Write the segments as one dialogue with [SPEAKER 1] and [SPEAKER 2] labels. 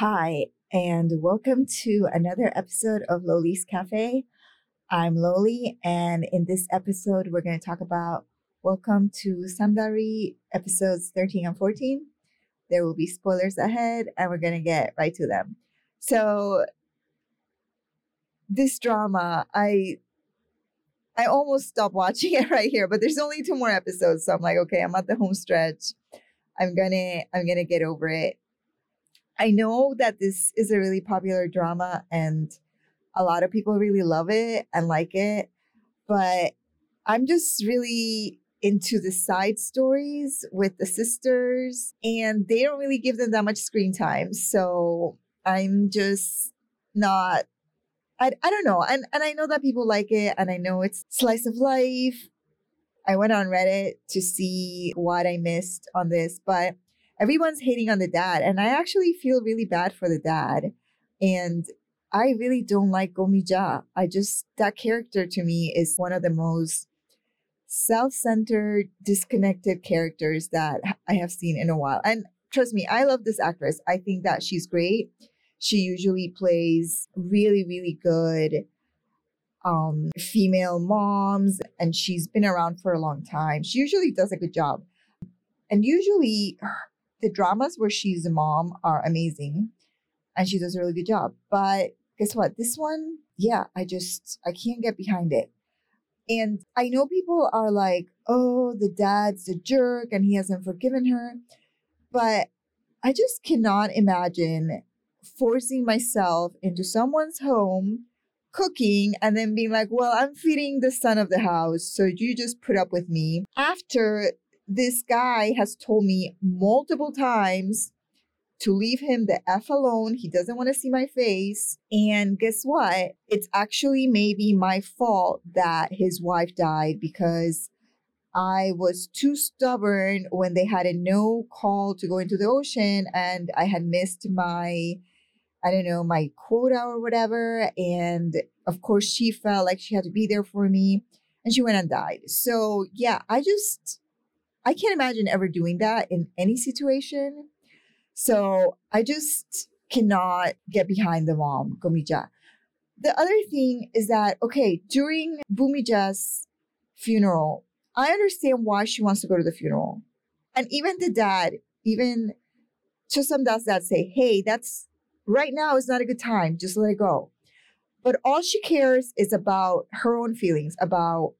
[SPEAKER 1] Hi, and welcome to another episode of Loli's Cafe. I'm Loli, and in this episode, we're going to talk about Welcome to Samdal-ri episodes 13 and 14. There will be spoilers ahead, and we're going to get right to them. So, this drama, I I almost stopped watching it right here, but there's only two more episodes, so I'm like, okay, I'm at the home stretch. I'm gonna I'm gonna get over it. I know that this is a really popular drama and a lot of people really love it and like it, but I'm just really into the side stories with the sisters and they don't really give them that much screen time. So I'm just not I, I don't know. And and I know that people like it and I know it's slice of life. I went on Reddit to see what I missed on this, but everyone's hating on the dad and I actually feel really bad for the dad. And I really don't like Go Mi-Ja. I just that character to me is one of the most self-centered, disconnected characters that I have seen in a while. And trust me, I love this actress. I think that she's great. She usually plays really, really good um, female moms, and she's been around for a long time. She usually does a good job. And usually, the dramas where she's a mom are amazing, and she does a really good job. But guess what? This one, yeah, I just I can't get behind it. And I know people are like, "Oh, the dad's a jerk, and he hasn't forgiven her," but I just cannot imagine forcing myself into someone's home cooking and then being like, well, I'm feeding the son of the house, so you just put up with me. After this guy has told me multiple times to leave him the F alone. He doesn't want to see my face. And guess what? It's actually maybe my fault that his wife died because I was too stubborn when they had a no call to go into the ocean and I had missed my I don't know, my quota or whatever. And of course, she felt like she had to be there for me and she went and died. So, yeah, I just, I can't imagine ever doing that in any situation. So, I just cannot get behind the mom, Go Mi-Ja. The other thing is that, okay, during Bumija's funeral, I understand why she wants to go to the funeral. And even the dad, even Cho Sam-Dal's dad say, hey, that's right now is not a good time. Just let it go. But all she cares is about her own feelings, about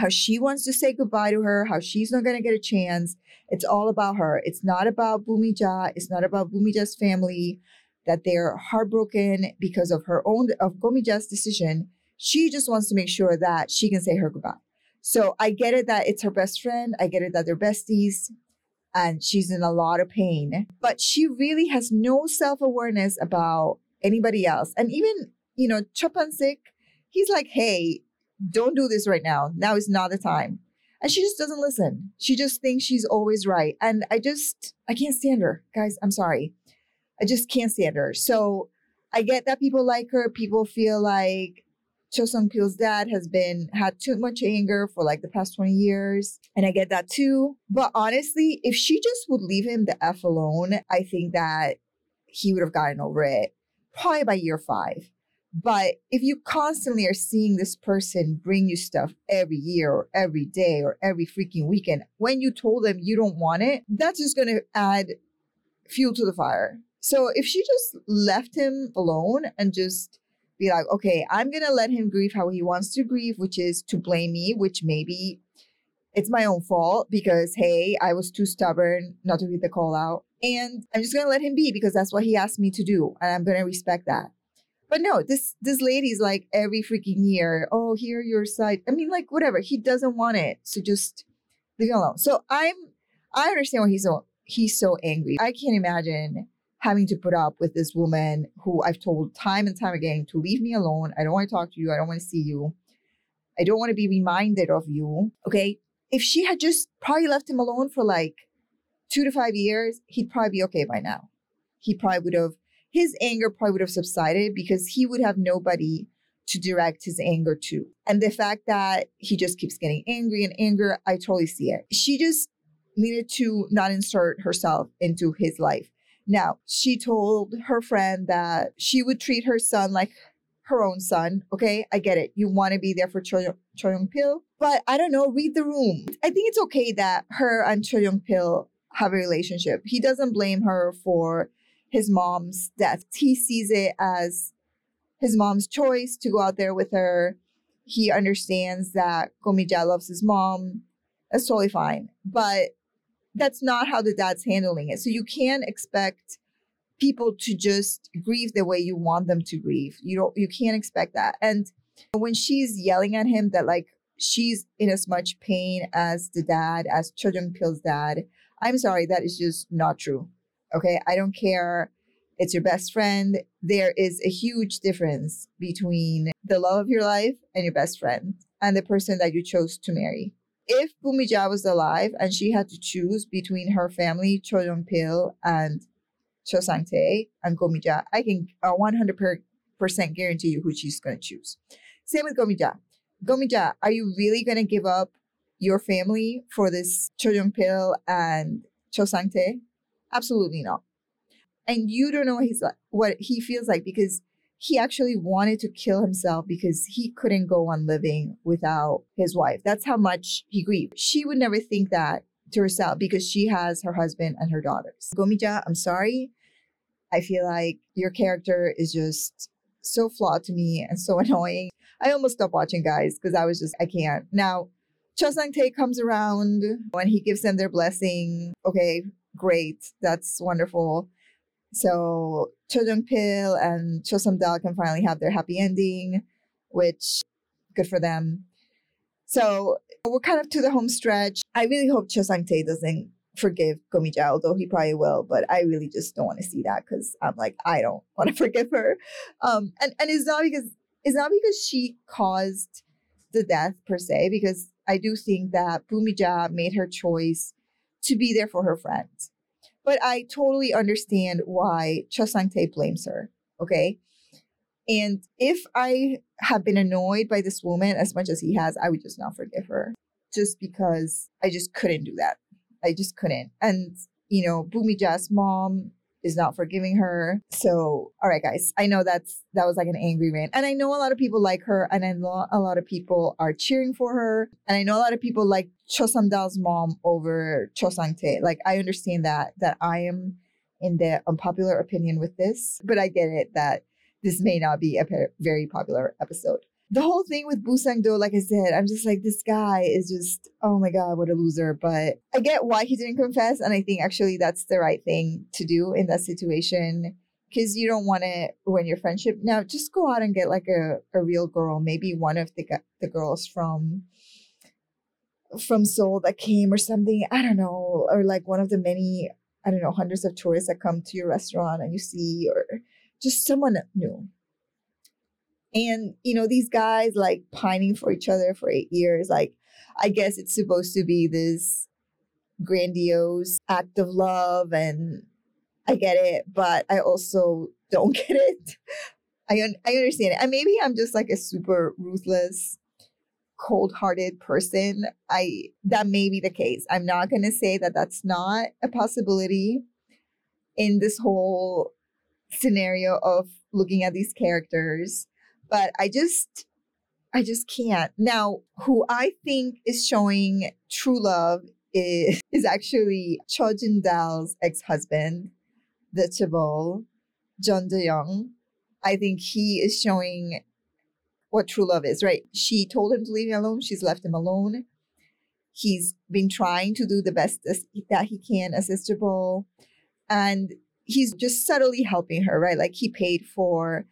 [SPEAKER 1] how she wants to say goodbye to her, how she's not going to get a chance. It's all about her. It's not about Bumija. It's not about Bumija's family, that they're heartbroken because of her own, of Go Mi-Ja's decision. She just wants to make sure that she can say her goodbye. So I get it that it's her best friend. I get it that they're besties and she's in a lot of pain. But she really has no self awareness about anybody else. And even, you know, Chopansik, he's like, hey, don't do this right now. Now is not the time. And she just doesn't listen. She just thinks she's always right. And I just, I can't stand her. Guys, I'm sorry. I just can't stand her. So I get that people like her. People feel like Cho Yong Pil's dad has been had too much anger for like the past 20 years. And I get that too. But honestly, if she just would leave him the F alone, I think that he would have gotten over it probably by year five. But if you constantly are seeing this person bring you stuff every year or every day or every freaking weekend, when you told them you don't want it, that's just going to add fuel to the fire. So if she just left him alone and just be like, okay, I'm going to let him grieve how he wants to grieve, which is to blame me, which maybe it's my own fault because, hey, I was too stubborn not to read the call out. And I'm just going to let him be because that's what he asked me to do. And I'm going to respect that. But no, this this lady's like every freaking year, oh, here your side. I mean, like whatever. He doesn't want it. So just leave him alone. So I'm I understand why he's so he's so angry. I can't imagine having to put up with this woman who I've told time and time again to leave me alone. I don't want to talk to you. I don't want to see you. I don't want to be reminded of you. Okay. If she had just probably left him alone for like two to five years, he'd probably be okay by now. He probably would have, his anger probably would have subsided because he would have nobody to direct his anger to. And the fact that he just keeps getting angry and angry, I totally see it. She just needed to not insert herself into his life Now, she told her friend that she would treat her son like her own son. Okay, I get it. You want to be there for Cho Young Pil, but I don't know. Read the room. I think it's okay that her and Cho Young Pil have a relationship. He doesn't blame her for his mom's death. He sees it as his mom's choice to go out there with her. He understands that Go Mi-Ja loves his mom. That's totally fine. But that's not how the dad's handling it. So you can't expect people to just grieve the way you want them to grieve. You don't you can't expect that. And when she's yelling at him that like she's in as much pain as the dad, as Children Pil's dad, I'm sorry, that is just not true. Okay. I don't care. It's your best friend. There is a huge difference between the love of your life and your best friend and the person that you chose to marry. If Bumija was alive and she had to choose between her family, Cho Yong Pil and Cho Sang Tae and Go Mi-Ja, I can 100% guarantee you who she's going to choose. Same with Go Mi-Ja. Gomija, are you really going to give up your family for this Cho Yong Pil and Cho Sang Tae? Absolutely not. And you don't know what he's like, what he feels like because he actually wanted to kill himself because he couldn't go on living without his wife. That's how much he grieved. She would never think that to herself because she has her husband and her daughters. Go Mi-Ja, I'm sorry. I feel like your character is just so flawed to me and so annoying. I almost stopped watching, guys, because I was just, I can't. Now, Cho Sang Tae comes around when he gives them their blessing. Okay, great. That's wonderful. So Cho Yong Pil and Cho Sam Dal can finally have their happy ending, which good for them. So we're kind of to the home stretch. I really hope Cho Sang Tae doesn't forgive Go Mi-Ja, although he probably will, but I really just don't want to see that because I'm like, I don't want to forgive her. Um, and, and it's not because it's not because she caused the death per se, because I do think that Bumija made her choice to be there for her friends. But I totally understand why Cho Sang Tae blames her. Okay. And if I have been annoyed by this woman as much as he has, I would just not forgive her just because I just couldn't do that. I just couldn't. And, you know, Bumija's mom is not forgiving her. So, all right, guys, I know that's that was like an angry rant, and I know a lot of people like her, and I know a lot of people are cheering for her, and I know a lot of people like Cho Sam-dal's mom over Cho Sang-tae. Like, I understand that that I am in the unpopular opinion with this, but I get it that this may not be a very popular episode the whole thing with Boo Sang-do, like I said, I'm just like, this guy is just, oh my God, what a loser. But I get why he didn't confess. And I think actually that's the right thing to do in that situation because you don't want to ruin your friendship. Now, just go out and get like a, a real girl, maybe one of the, the girls from from Seoul that came or something. I don't know. Or like one of the many, I don't know, hundreds of tourists that come to your restaurant and you see, or just someone new and, you know, these guys like pining for each other for eight years, like, I guess it's supposed to be this grandiose act of love. And I get it, but I also don't get it. I, un- I understand it. And maybe I'm just like a super ruthless, cold hearted person. I, that may be the case. I'm not going to say that that's not a possibility in this whole scenario of looking at these characters but I just I just can't. Now, who I think is showing true love is, is actually Cho Jin-dal's ex-husband, the chaebol, Jeon Dae-young. I think he is showing what true love is, right? She told him to leave him alone. She's left him alone. He's been trying to do the best that he can as his chaebol. And he's just subtly helping her, right? Like he paid for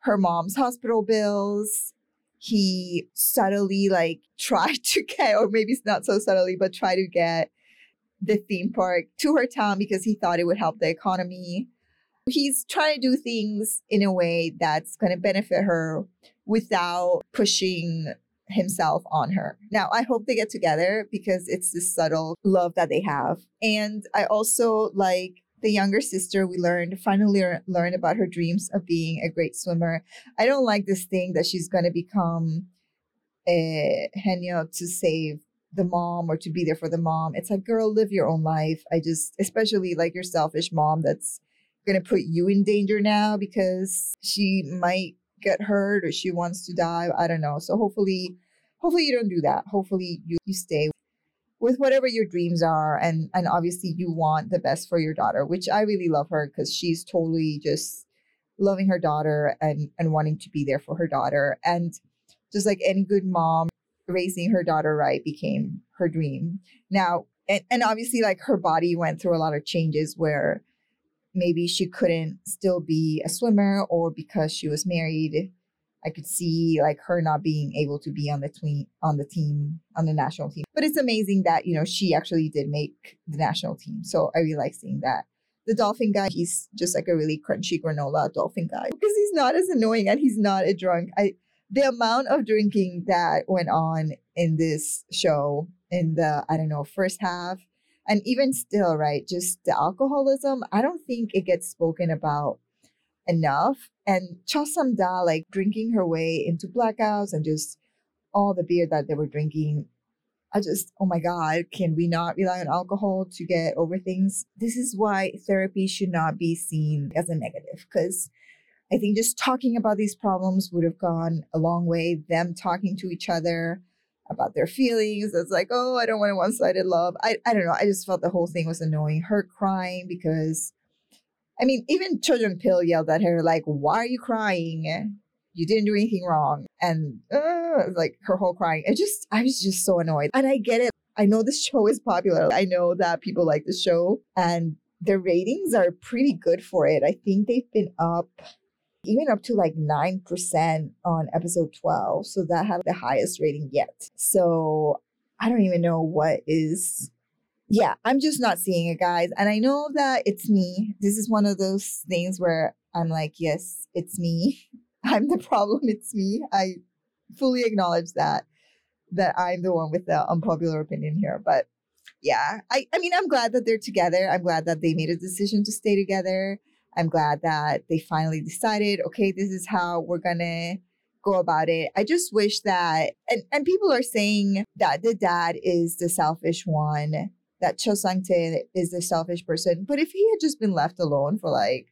[SPEAKER 1] her mom's hospital bills. He subtly like tried to get, or maybe it's not so subtly, but try to get the theme park to her town because he thought it would help the economy. He's trying to do things in a way that's going to benefit her without pushing himself on her. Now, I hope they get together because it's this subtle love that they have. And I also like the younger sister we learned finally learned about her dreams of being a great swimmer i don't like this thing that she's going to become a haenyeo to save the mom or to be there for the mom. It's like, girl, live your own life. I just, especially like your selfish mom that's going to put you in danger now because she might get hurt or she wants to die. I don't know. So hopefully, hopefully you don't do that. Hopefully you, you stay with whatever your dreams are and and obviously you want the best for your daughter which i really love her because she's totally just loving her daughter and and wanting to be there for her daughter. And just like any good mom raising her daughter right became her dream. Now and, and obviously like her body went through a lot of changes where maybe she couldn't still be a swimmer or because she was married I could see like her not being able to be on the team on the team on the national team. But it's amazing that you know she actually did make the national team. So I really like seeing that. The dolphin guy, he's just like a really crunchy granola dolphin guy because he's not as annoying and he's not a drunk. I the amount of drinking that went on in this show in the I don't know first half and even still right just the alcoholism I don't think it gets spoken about enough. And Cho Sam-Dal, like drinking her way into blackouts and just all the beer that they were drinking. I just, oh my God, can we not rely on alcohol to get over things? This is why therapy should not be seen as a negative because I think just talking about these problems would have gone a long way. Them talking to each other about their feelings. It's like, oh, I don't want a one sided love. I, I don't know. I just felt the whole thing was annoying. Her crying because I mean, even Cho pill yelled at her, like, why are you crying? You didn't do anything wrong. And uh, like her whole crying. It just, I was just so annoyed. And I get it. I know this show is popular. I know that people like the show and the ratings are pretty good for it. I think they've been up even up to like 9% on episode 12. So that had the highest rating yet. So I don't even know what is yeah, I'm just not seeing it, guys. And I know that it's me. This is one of those things where I'm like, yes, it's me. I'm the problem. It's me. I fully acknowledge that that I'm the one with the unpopular opinion here. But yeah, I, I mean, I'm glad that they're together. I'm glad that they made a decision to stay together. I'm glad that they finally decided, okay, this is how we're gonna go about it. I just wish that and, and people are saying that the dad is the selfish one that Cho Sang Tae is the selfish person. But if he had just been left alone for like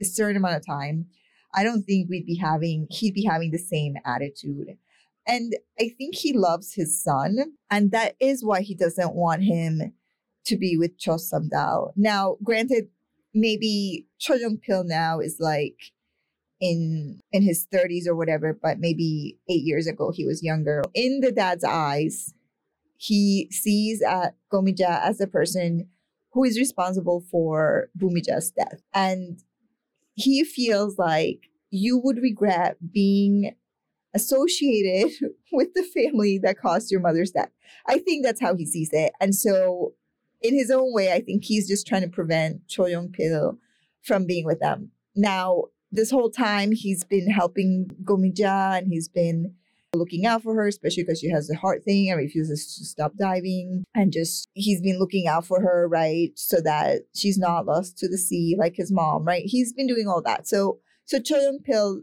[SPEAKER 1] a certain amount of time, I don't think we'd be having he'd be having the same attitude. And I think he loves his son, and that is why he doesn't want him to be with Cho Sam-Dal. Now, granted, maybe Cho Yong Pil now is like in in his 30s or whatever, but maybe eight years ago he was younger. In the dad's eyes, he sees uh, Go Mi-Ja as the person who is responsible for Bumija's death. And he feels like you would regret being associated with the family that caused your mother's death. I think that's how he sees it. And so, in his own way, I think he's just trying to prevent Cho Yong Pil from being with them. Now, this whole time, he's been helping Go Mi-Ja and he's been looking out for her, especially because she has a heart thing and refuses to stop diving. And just he's been looking out for her, right? So that she's not lost to the sea like his mom, right? He's been doing all that. So so Cho Young Pil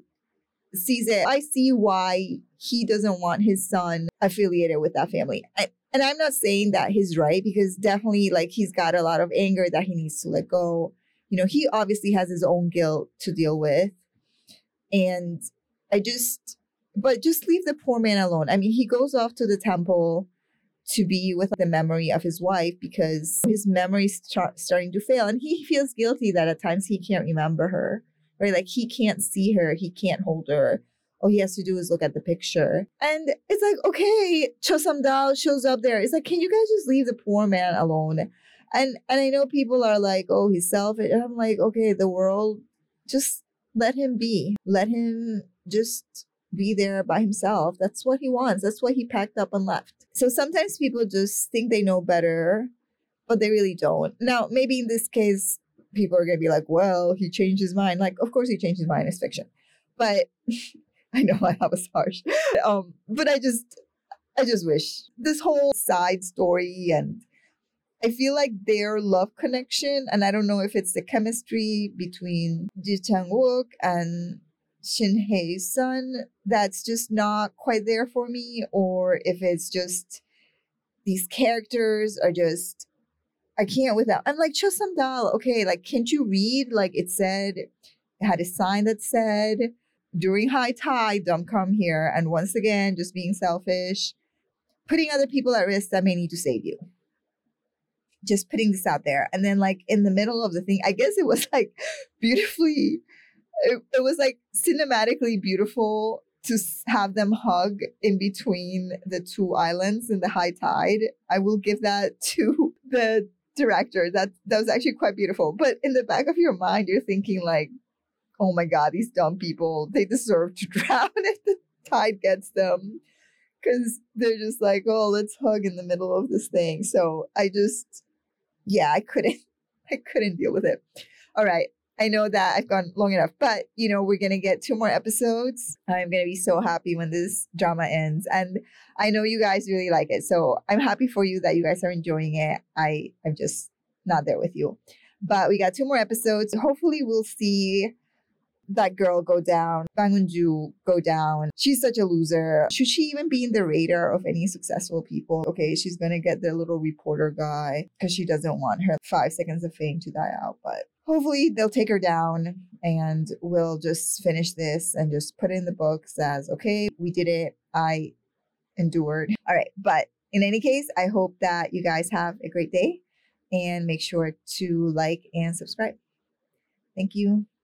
[SPEAKER 1] sees it. I see why he doesn't want his son affiliated with that family. I, and I'm not saying that he's right because definitely like he's got a lot of anger that he needs to let go. You know, he obviously has his own guilt to deal with. And I just but just leave the poor man alone. I mean, he goes off to the temple to be with the memory of his wife because his memory's start, starting to fail. And he feels guilty that at times he can't remember her right? Like he can't see her. He can't hold her. All he has to do is look at the picture. And it's like okay Cho Sam-Dal shows up there. It's like can you guys just leave the poor man alone? And and i know people are like oh he's selfish. And i'm like okay the world just let him be. Let him just be there by himself. That's what he wants. That's why he packed up and left. So sometimes people just think they know better, but they really don't. Now, maybe in this case, people are going to be like, well, he changed his mind. Like, of course he changed his mind. It's fiction. But I know I was harsh. Um, but I just, I just wish this whole side story and I feel like their love connection, and I don't know if it's the chemistry between Ji Chang Wook and Shin Hye-sun that's just not quite there for me, or if it's just these characters are just I can't without. I'm like Cho Sam-Dal. Okay, like can't you read? Like it said, it had a sign that said during high tide, don't come here. And once again, just being selfish, putting other people at risk that may need to save you. Just putting this out there. And then, like, in the middle of the thing, I guess it was like beautifully, it, it was like cinematically beautiful to have them hug in between the two islands in the high tide. I will give that to the director. That that was actually quite beautiful. But in the back of your mind, you're thinking like, oh my god, these dumb people, they deserve to drown if the tide gets them. Cause they're just like, oh, let's hug in the middle of this thing. So I just yeah, I couldn't I couldn't deal with it. All right. I know that I've gone long enough, but you know, we're gonna get two more episodes. I'm gonna be so happy when this drama ends. And I know you guys really like it. So I'm happy for you that you guys are enjoying it. I I'm just not there with you. But we got two more episodes. Hopefully we'll see that girl go down, Bang go down. She's such a loser. Should she even be in the radar of any successful people? Okay, she's gonna get the little reporter guy because she doesn't want her five seconds of fame to die out. But hopefully they'll take her down and we'll just finish this and just put it in the books as okay, we did it. I endured. All right, but in any case, I hope that you guys have a great day and make sure to like and subscribe. Thank you.